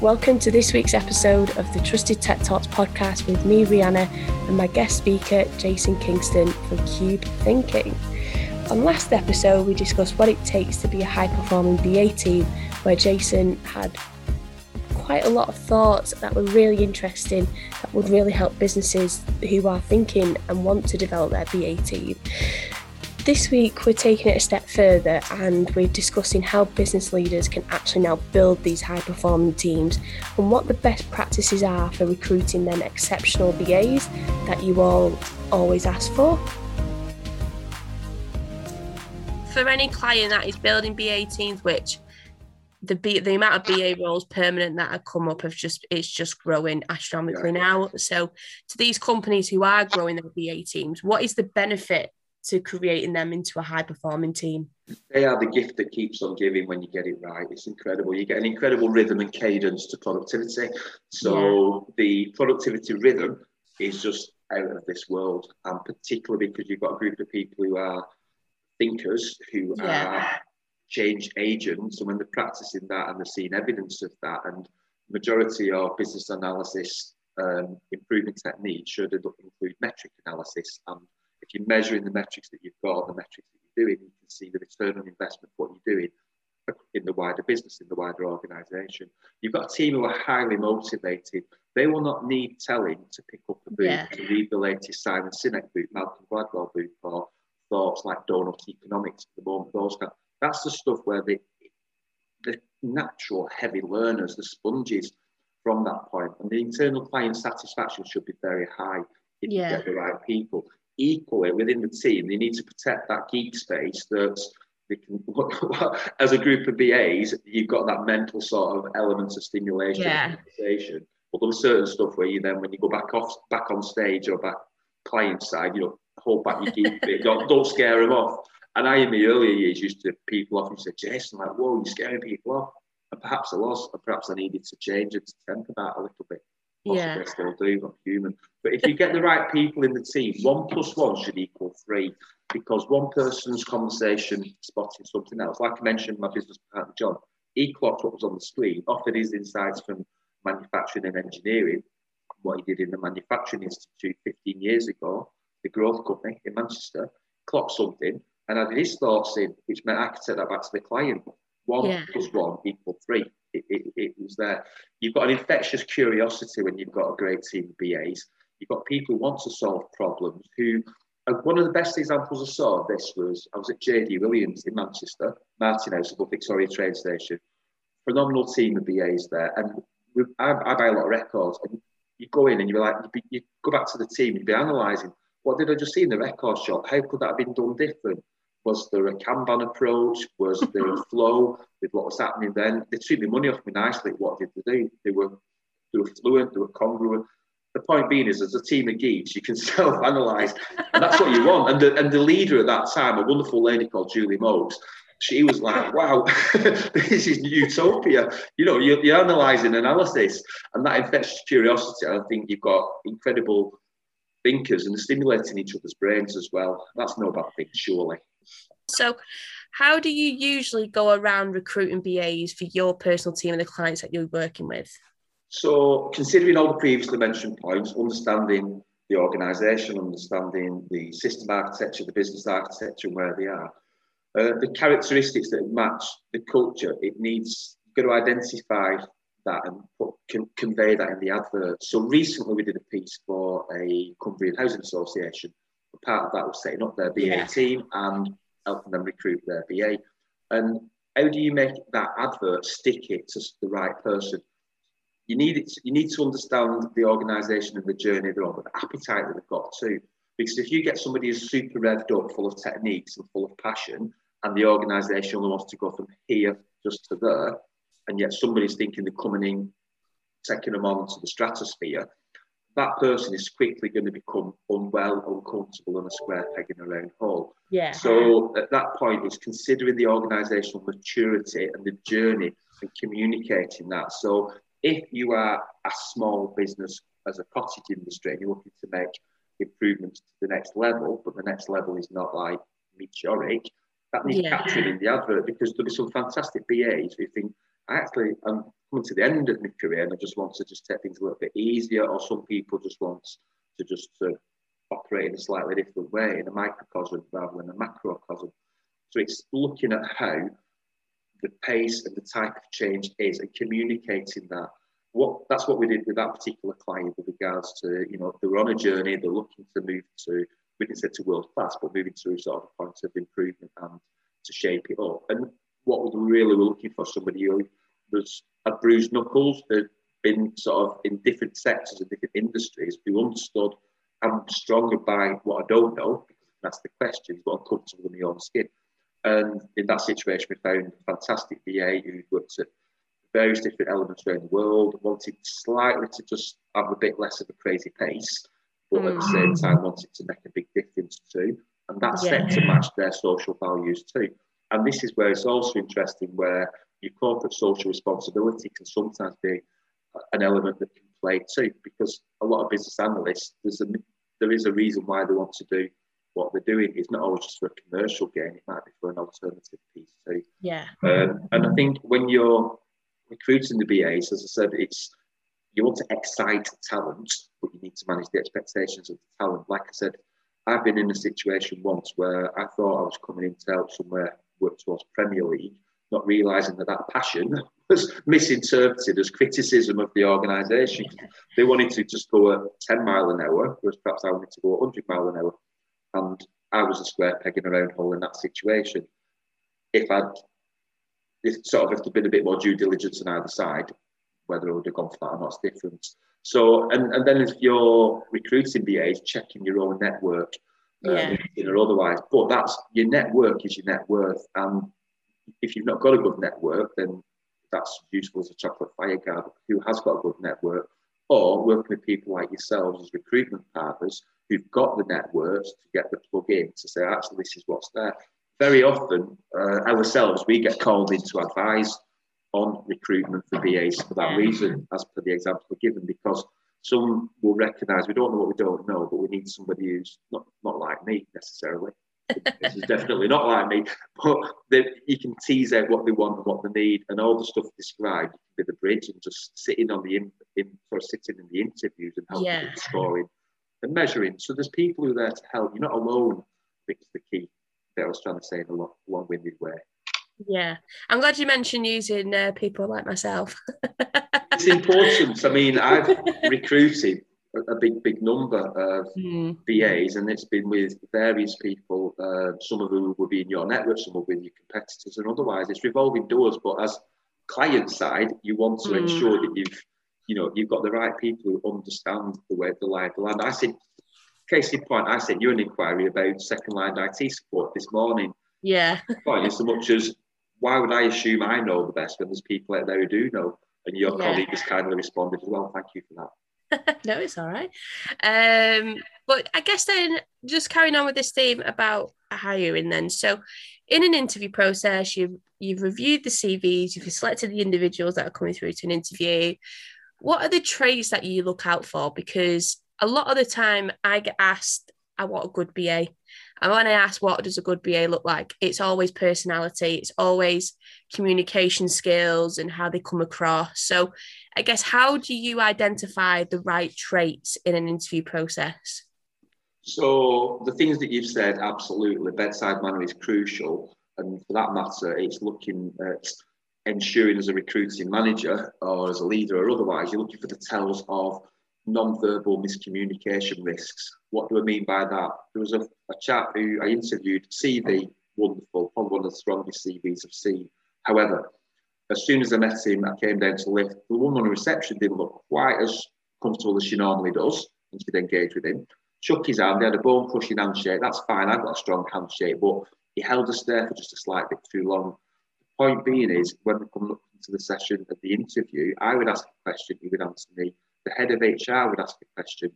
Welcome to this week's episode of the Trusted Tech Talks podcast with me, Rihanna, and my guest speaker, Jason Kingston from Cube Thinking. On last episode, we discussed what it takes to be a high performing BA team, where Jason had quite a lot of thoughts that were really interesting that would really help businesses who are thinking and want to develop their BA team. This week, we're taking it a step further and we're discussing how business leaders can actually now build these high performing teams and what the best practices are for recruiting them exceptional BAs that you all always ask for for any client that is building BA teams, which the B, the amount of BA roles permanent that have come up have just it's just growing astronomically yeah. now. So to these companies who are growing their BA teams, what is the benefit to creating them into a high performing team? They are the gift that keeps on giving when you get it right. It's incredible. You get an incredible rhythm and cadence to productivity. So yeah. the productivity rhythm is just out of this world, and particularly because you've got a group of people who are thinkers who yeah. are change agents, and when they're practicing that and they're seeing evidence of that, and majority of business analysis um, improvement techniques should include metric analysis. And if you're measuring the metrics that you've got, the metrics that you're doing, you can see the return on investment what you're doing in the wider business, in the wider organisation. You've got a team who are highly motivated. They will not need telling to pick up a book, yeah. to read the latest Simon Sinek book, Malcolm Gladwell book, or thoughts like Doughnut Economics at the moment. Those kind, that's the stuff where the the natural heavy learners, the sponges from that point, and the internal client satisfaction should be very high if yeah. you get the right people. Equally, within the team, they need to protect that geek space that's they can, as a group of BAs, you've got that mental sort of elements of stimulation yeah. But there's certain stuff where you then, when you go back off, back on stage or back client side, you know, hold back your geek bit. Don't, don't scare them off. And I, in the earlier years, used to people often say, Jason, like, whoa, you're scaring people off. And perhaps I was, and perhaps I needed to change and to temper that a little bit. Yeah. I still do, I'm human. But if you get the right people in the team, one plus one should equal three because one person's conversation spotting something else. Like I mentioned, my business partner, John, he clocked what was on the screen, offered his insights from manufacturing and engineering, what he did in the Manufacturing Institute 15 years ago, the growth company in Manchester, clocked something and had his thoughts in, which meant I could take that back to the client. One yeah. plus one equal three. It, it, was there. You've got an infectious curiosity when you've got a great team of BAs. You've got people who want to solve problems who and one of the best examples I saw of this was I was at JD Williams in Manchester, Martin House above Victoria train station. Phenomenal team of BAs there. And I, I, buy a lot of records. And you go in and you're like, you, you go back to the team, you'd be analysing what did I just see in the record shop? How could that have been done different? Was there a Kanban approach? Was there a flow with what was happening then? They took the money off me nicely. What did they do? They were they were fluent, they were congruent. The point being is, as a team of geeks, you can self-analyze, and that's what you want. And the, and the leader at that time, a wonderful lady called Julie Mokes, she was like, "Wow, this is utopia." You know, you're, you're analysing analysis, and that infectious curiosity. I think you've got incredible thinkers and stimulating each other's brains as well. That's no bad thing, surely. So, how do you usually go around recruiting BAs for your personal team and the clients that you're working with? So, considering all the previously mentioned points, understanding the organisation, understanding the system architecture, the business architecture, and where they are, uh, the characteristics that match the culture, it needs you've got to identify that and put, can convey that in the advert. So recently we did a piece for a Cumbrian Housing Association. Part of that was setting up their BA yeah. team and helping them recruit their BA. And how do you make that advert stick it to the right person? You need it. You need to understand the organisation and the journey they're on, the appetite that they've got too. Because if you get somebody who's super revved up, full of techniques and full of passion, and the organisation only wants to go from here just to there, and yet somebody's thinking they're coming in, taking them on to the stratosphere, that person is quickly going to become unwell, uncomfortable, and a square peg in a round hole. Yeah. So at that point, it's considering the organisational maturity and the journey and communicating that. So if you are a small business as a cottage industry and you're looking to make improvements to the next level, but the next level is not like meteoric, that needs yeah. captured in the advert because there'll be some fantastic BAs who think Actually I'm coming to the end of my career and I just want to just take things a little bit easier, or some people just want to just to operate in a slightly different way in a microcosm rather than a macrocosm. So it's looking at how the pace and the type of change is and communicating that. What that's what we did with that particular client with regards to, you know, they're on a journey, they're looking to move to, we didn't say to world class, but moving to sort of a point of improvement and to shape it up. And what we really were looking for somebody who was had bruised knuckles, had been sort of in different sectors and different industries, who understood I'm stronger by what I don't know, because that's the question, but I'm comfortable in my own skin. And in that situation, we found a fantastic BA who worked at various different elements around the world, wanted slightly to just have a bit less of a crazy pace, but mm. at the same mm. time wanted to make a big difference too. And that's yeah. set to match their social values too. And this is where it's also interesting where your corporate social responsibility can sometimes be an element that can play too, because a lot of business analysts, there's a, there is a reason why they want to do what they're doing. It's not always just for a commercial gain, it might be for an alternative piece too. Yeah. Um, and I think when you're recruiting the BAs, as I said, it's you want to excite talent, but you need to manage the expectations of the talent. Like I said, I've been in a situation once where I thought I was coming in to help somewhere work towards Premier League, not realising that that passion was misinterpreted as criticism of the organisation. They wanted to just go at 10 mile an hour, whereas perhaps I wanted to go 100 mile an hour. And I was a square peg in a round hole in that situation. If I'd if sort of if there'd been a bit more due diligence on either side, whether I would have gone for that or not, it's different. So, and, and then if you're recruiting BAs, checking your own network, uh, yeah. or otherwise, but that's your network is your net worth. And if you've not got a good network, then that's useful as a chocolate fire guard who has got a good network, or working with people like yourselves as recruitment partners who've got the networks to get the plug in to say, actually, this is what's there. Very often, uh, ourselves, we get called in to advise on recruitment for BAs for that reason, as per the example given, because some will recognise we don't know what we don't know, but we need somebody who's not, not like me necessarily. This is definitely not like me, but they, you can tease out what they want and what they need, and all the stuff described can be the bridge and just sitting on the in, in of sitting in the interviews and helping yeah. scoring and measuring. So there's people who are there to help. You're not alone. It's the key that I was trying to say in a long, long-winded way. Yeah, I'm glad you mentioned using uh, people like myself. it's important. I mean, I've recruited a big, big number of mm. BAs, and it's been with various people. Uh, some of whom will be in your network, some will be your competitors, and otherwise, it's revolving doors. But as client side, you want to mm. ensure that you've, you know, you've got the right people who understand the way the lie of the land. I said, case in point, I sent you an inquiry about second line IT support this morning. Yeah. Quite so much as why would I assume I know the best when there's people out there who do know? And your yeah. colleague has kindly responded as well. Thank you for that. no, it's all right. Um, but I guess then just carrying on with this theme about hiring then. So in an interview process, you've you've reviewed the CVs, you've selected the individuals that are coming through to an interview. What are the traits that you look out for? Because a lot of the time I get asked, I want a good BA. And when I ask what does a good BA look like, it's always personality, it's always communication skills and how they come across. So I guess how do you identify the right traits in an interview process? So the things that you've said, absolutely, bedside manner is crucial. And for that matter, it's looking at ensuring as a recruiting manager or as a leader or otherwise, you're looking for the tells of non-verbal miscommunication risks. What do I mean by that? There was a, a chap who I interviewed, CV, wonderful, probably one of the strongest CVs I've seen. However, as soon as I met him, I came down to lift. The woman on the reception didn't look quite as comfortable as she normally does, and she'd engage with him. Shook his hand, they had a bone crushing handshake. That's fine, I've got a strong handshake, but he held us there for just a slight bit too long. The point being is, when we come up to the session of the interview, I would ask a question, he would answer me the head of HR would ask a question,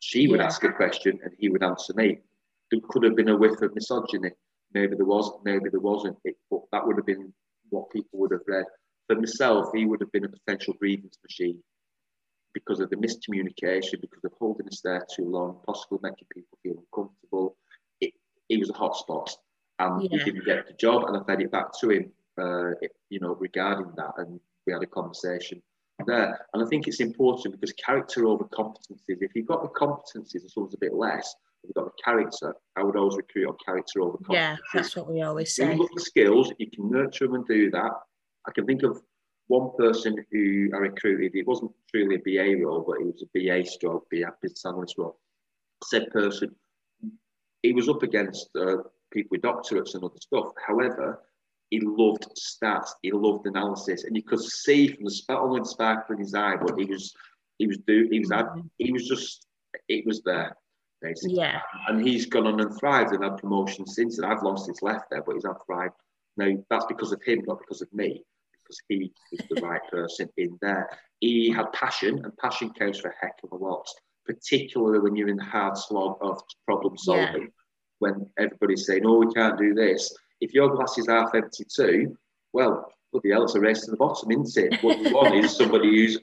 she would yeah. ask a question, and he would answer me. There could have been a whiff of misogyny. Maybe there was, maybe there wasn't. It, but that would have been what people would have read. For myself, he would have been a potential grievance machine because of the miscommunication, because of holding us there too long, possibly making people feel uncomfortable. It, he was a hot spot and yeah. he didn't get the job, and I fed it back to him, uh, it, you know, regarding that. And we had a conversation there. And I think it's important because character over competencies, if you've got the competencies and someone's a bit less, you've got the character, I would always recruit on character over competencies. Yeah, that's what we always say. You look the skills, you can nurture them and do that. I can think of one person who I recruited, it wasn't truly a BA role, but it was a BA stroke, BA business analyst role. Said person, he was up against uh, people with doctorates and other stuff. However, he loved stats, he loved analysis, and you could see from the on the sparkle in his eye, but he was he was doing, he was mm-hmm. he was just it was there basically. Yeah. And he's gone on and thrived and had promotion since. And I've lost his left there, but he's had thrived. Now that's because of him, not because of me, because he was the right person in there. He had passion, and passion counts for a heck of a lot, particularly when you're in the hard slog of problem solving. Yeah. When everybody's saying, "Oh, we can't do this," if your glass is half empty too, well, bloody hell, it's a race to the bottom, isn't it? What you want is somebody who's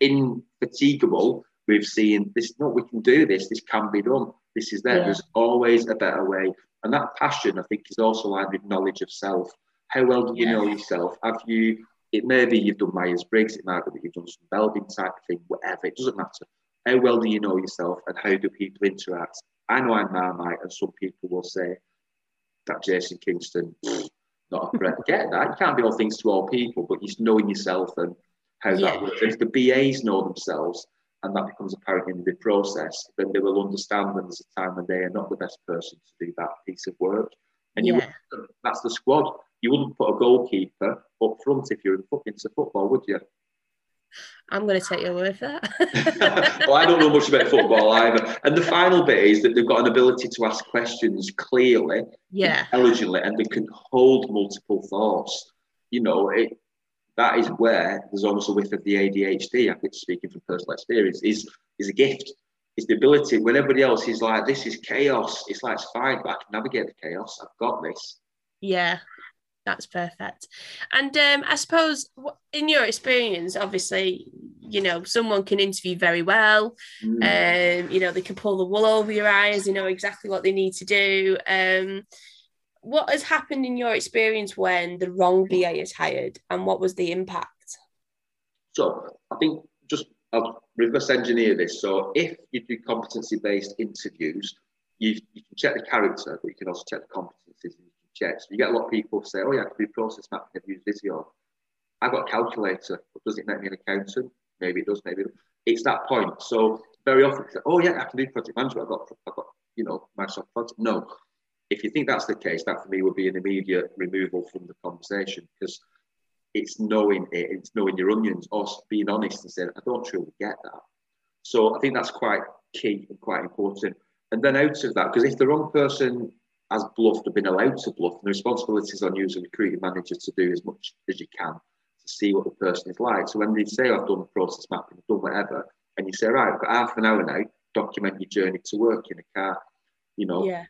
infatigable with seeing this, no, we can do this, this can be done, this is there. Yeah. There's always a better way. And that passion, I think, is also aligned with knowledge of self. How well do you yeah. know yourself? Have you, it may be you've done Myers Briggs, it might be that you've done some Belbin type thing, whatever, it doesn't matter. How well do you know yourself and how do people interact? I know I'm Marmite, and some people will say, that Jason Kingston, not a threat. Get that. You can't be all things to all people, but just knowing yourself and how yeah. that works. If the BAs know themselves and that becomes apparent in the process, then they will understand when there's a time when they are not the best person to do that piece of work. And yeah. you that's the squad. You wouldn't put a goalkeeper up front if you're into football, would you? I'm going to take your word for that. well, I don't know much about football either. And the final bit is that they've got an ability to ask questions clearly, yeah, intelligently, and they can hold multiple thoughts. You know, it, that is where there's almost a whiff of the ADHD. I think speaking from personal experience is is a gift. It's the ability when everybody else is like, "This is chaos." It's like it's fine, but I can navigate the chaos. I've got this. Yeah, that's perfect. And um, I suppose, in your experience, obviously, you know, someone can interview very well. Mm. Um, you know, they can pull the wool over your eyes. They know exactly what they need to do. Um, what has happened in your experience when the wrong BA is hired, and what was the impact? So, I think just I'll reverse engineer this. So, if you do competency-based interviews, you, you can check the character, but you can also check the competencies checks. You can check. So you get a lot of people say, oh yeah, I can do process mapping, I've used Visio. I've got a calculator, but does it make me an accountant? Maybe it does, maybe it does. It's that point. So very often, say, oh yeah, I can do project management. I've got, I've got, you know, Microsoft project. No, if you think that's the case, that for me would be an immediate removal from the conversation because it's knowing it, it's knowing your onions, or being honest and saying, I don't truly get that. So I think that's quite key and quite important. And then out of that, because if the wrong person has bluffed or been allowed to bluff. The responsibility is on you as a recruiting manager to do as much as you can to see what the person is like. So when they say, I've done the process mapping, I've done whatever, and you say, right, I've got half an hour now, document your journey to work in a car, you know, yeah.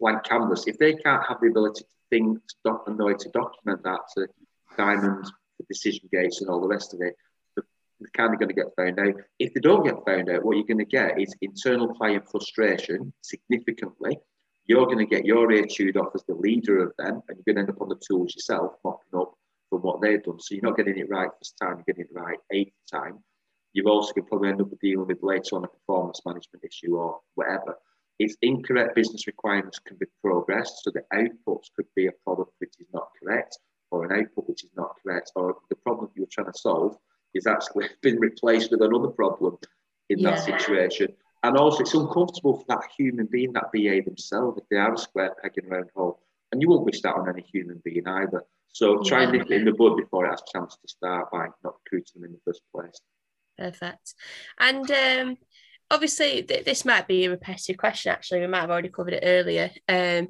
Blank canvas. If they can't have the ability to think doc- and know how to document that to diamonds, the decision gates, and all the rest of it, they're kind of going to get found out. If they don't get found out, what you're going to get is internal client frustration significantly you're going to get your ear chewed off as the leader of them, and you're going to end up on the tools yourself, mopping up from what they've done. So you're not getting it right first time, you're getting it right eighth time. You've also going to probably end up dealing with later on a performance management issue or whatever. If incorrect business requirements can be progressed, so the outputs could be a product which is not correct, or an output which is not correct, or the problem you're trying to solve is actually been replaced with another problem in yeah. that situation and also, it's uncomfortable for that human being, that BA themselves, if they are a square peg in a round hole. And you won't wish that on any human being either. So try yeah. and nip it in the bud before it has a chance to start by not recruiting them in the first place. Perfect. And um, obviously, th- this might be a repetitive question. Actually, we might have already covered it earlier. Um,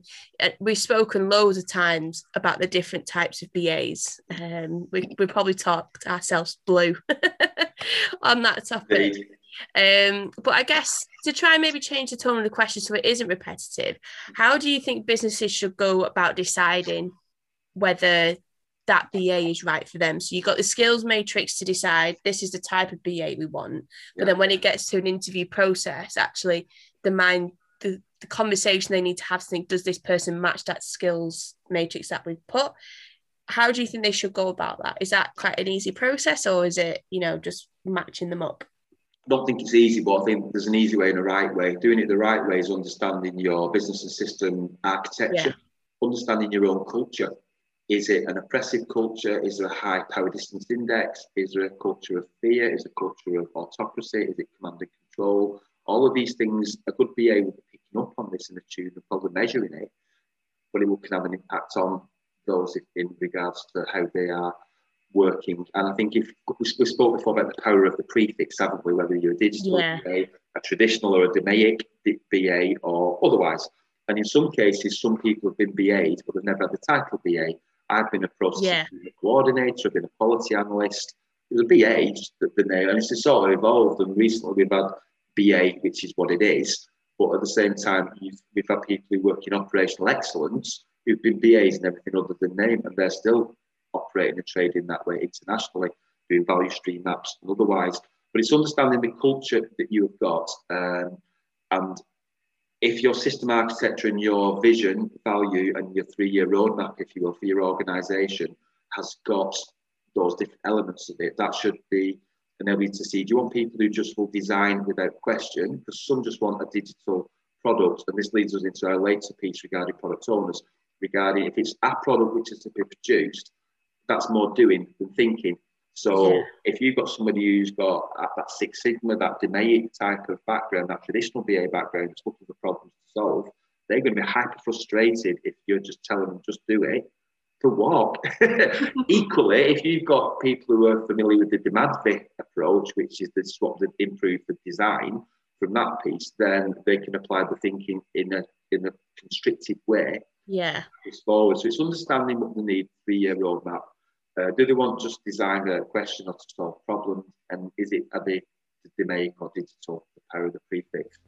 we've spoken loads of times about the different types of BAs. Um, we we probably talked ourselves blue on that topic. Um, but I guess to try and maybe change the tone of the question so it isn't repetitive, how do you think businesses should go about deciding whether that BA is right for them? So you've got the skills matrix to decide this is the type of BA we want. But yeah. then when it gets to an interview process, actually the mind the, the conversation they need to have to think, does this person match that skills matrix that we've put? how do you think they should go about that? Is that quite an easy process or is it, you know, just matching them up? I don't think it's easy, but I think there's an easy way and a right way. Doing it the right way is understanding your business and system architecture, yeah. understanding your own culture. Is it an oppressive culture? Is there a high power distance index? Is there a culture of fear? Is it a culture of autocracy? Is it command and control? All of these things, a good BA will be picking up on this in the tune and probably measuring it, but it will can have an impact on those in regards to how they are working. And I think if we, spoke before about the power of the prefix, haven't we? Whether you're a digital yeah. BA, a traditional or a DMAIC BA, or otherwise. And in some cases, some people have been BAs, but they've never had the title BA. I've been a process yeah. coordinator, I've been a quality analyst. It was a BA, the, the name, and it's sort of evolved. And recently we've had BA, which is what it is. But at the same time, we've had people who work in operational excellence who've been BAs and everything other than name, and they're still operating and trading that way internationally, doing value stream maps and otherwise. But it's understanding the culture that you have got. Um, and if your system architecture and your vision, value, and your three year roadmap, if you will, for your organization has got those different elements of it, that should be an ability to see do you want people who just will design without question? Because some just want a digital product. And this leads us into our later piece regarding product owners, regarding if it's a product which is to be produced, that's more doing than thinking. So yeah. if you've got somebody who's got that Six Sigma, that DMAIC type of background, that traditional BA background, just looking for problems to solve, they're going to be hyper frustrated if you're just telling them just do it. For what? Equally, if you've got people who are familiar with the demand fit approach, which is the swap that improve the design from that piece, then they can apply the thinking in a in a constricted way. Yeah. It's forward. So it's understanding what they need, three year roadmap, uh, do they want just design a question or to solve problems? And is it are they DMAIC or digital the power of the prefix?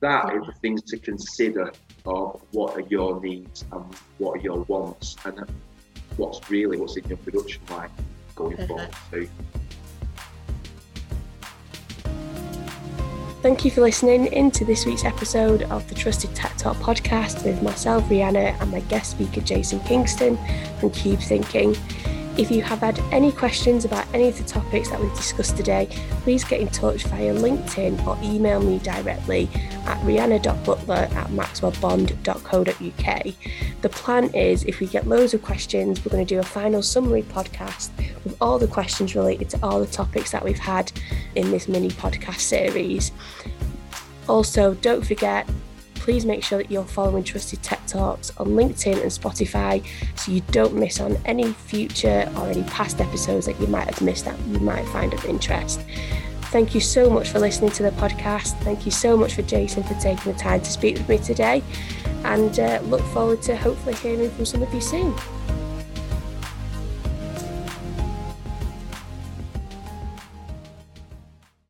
That yeah. is the things to consider of what are your needs and what are your wants and what's really what's in your production line going Perfect. forward too. Thank you for listening into this week's episode of the Trusted Tech Talk podcast with myself, Rihanna, and my guest speaker, Jason Kingston from Cube Thinking. If you have had any questions about any of the topics that we've discussed today, please get in touch via LinkedIn or email me directly at rihanna.butler at maxwellbond.co.uk. The plan is if we get loads of questions, we're going to do a final summary podcast with all the questions related to all the topics that we've had in this mini podcast series. Also, don't forget please make sure that you're following Trusted Tech Talks on LinkedIn and Spotify so you don't miss on any future or any past episodes that you might have missed that you might find of interest. Thank you so much for listening to the podcast. Thank you so much for Jason for taking the time to speak with me today and uh, look forward to hopefully hearing from some of you soon.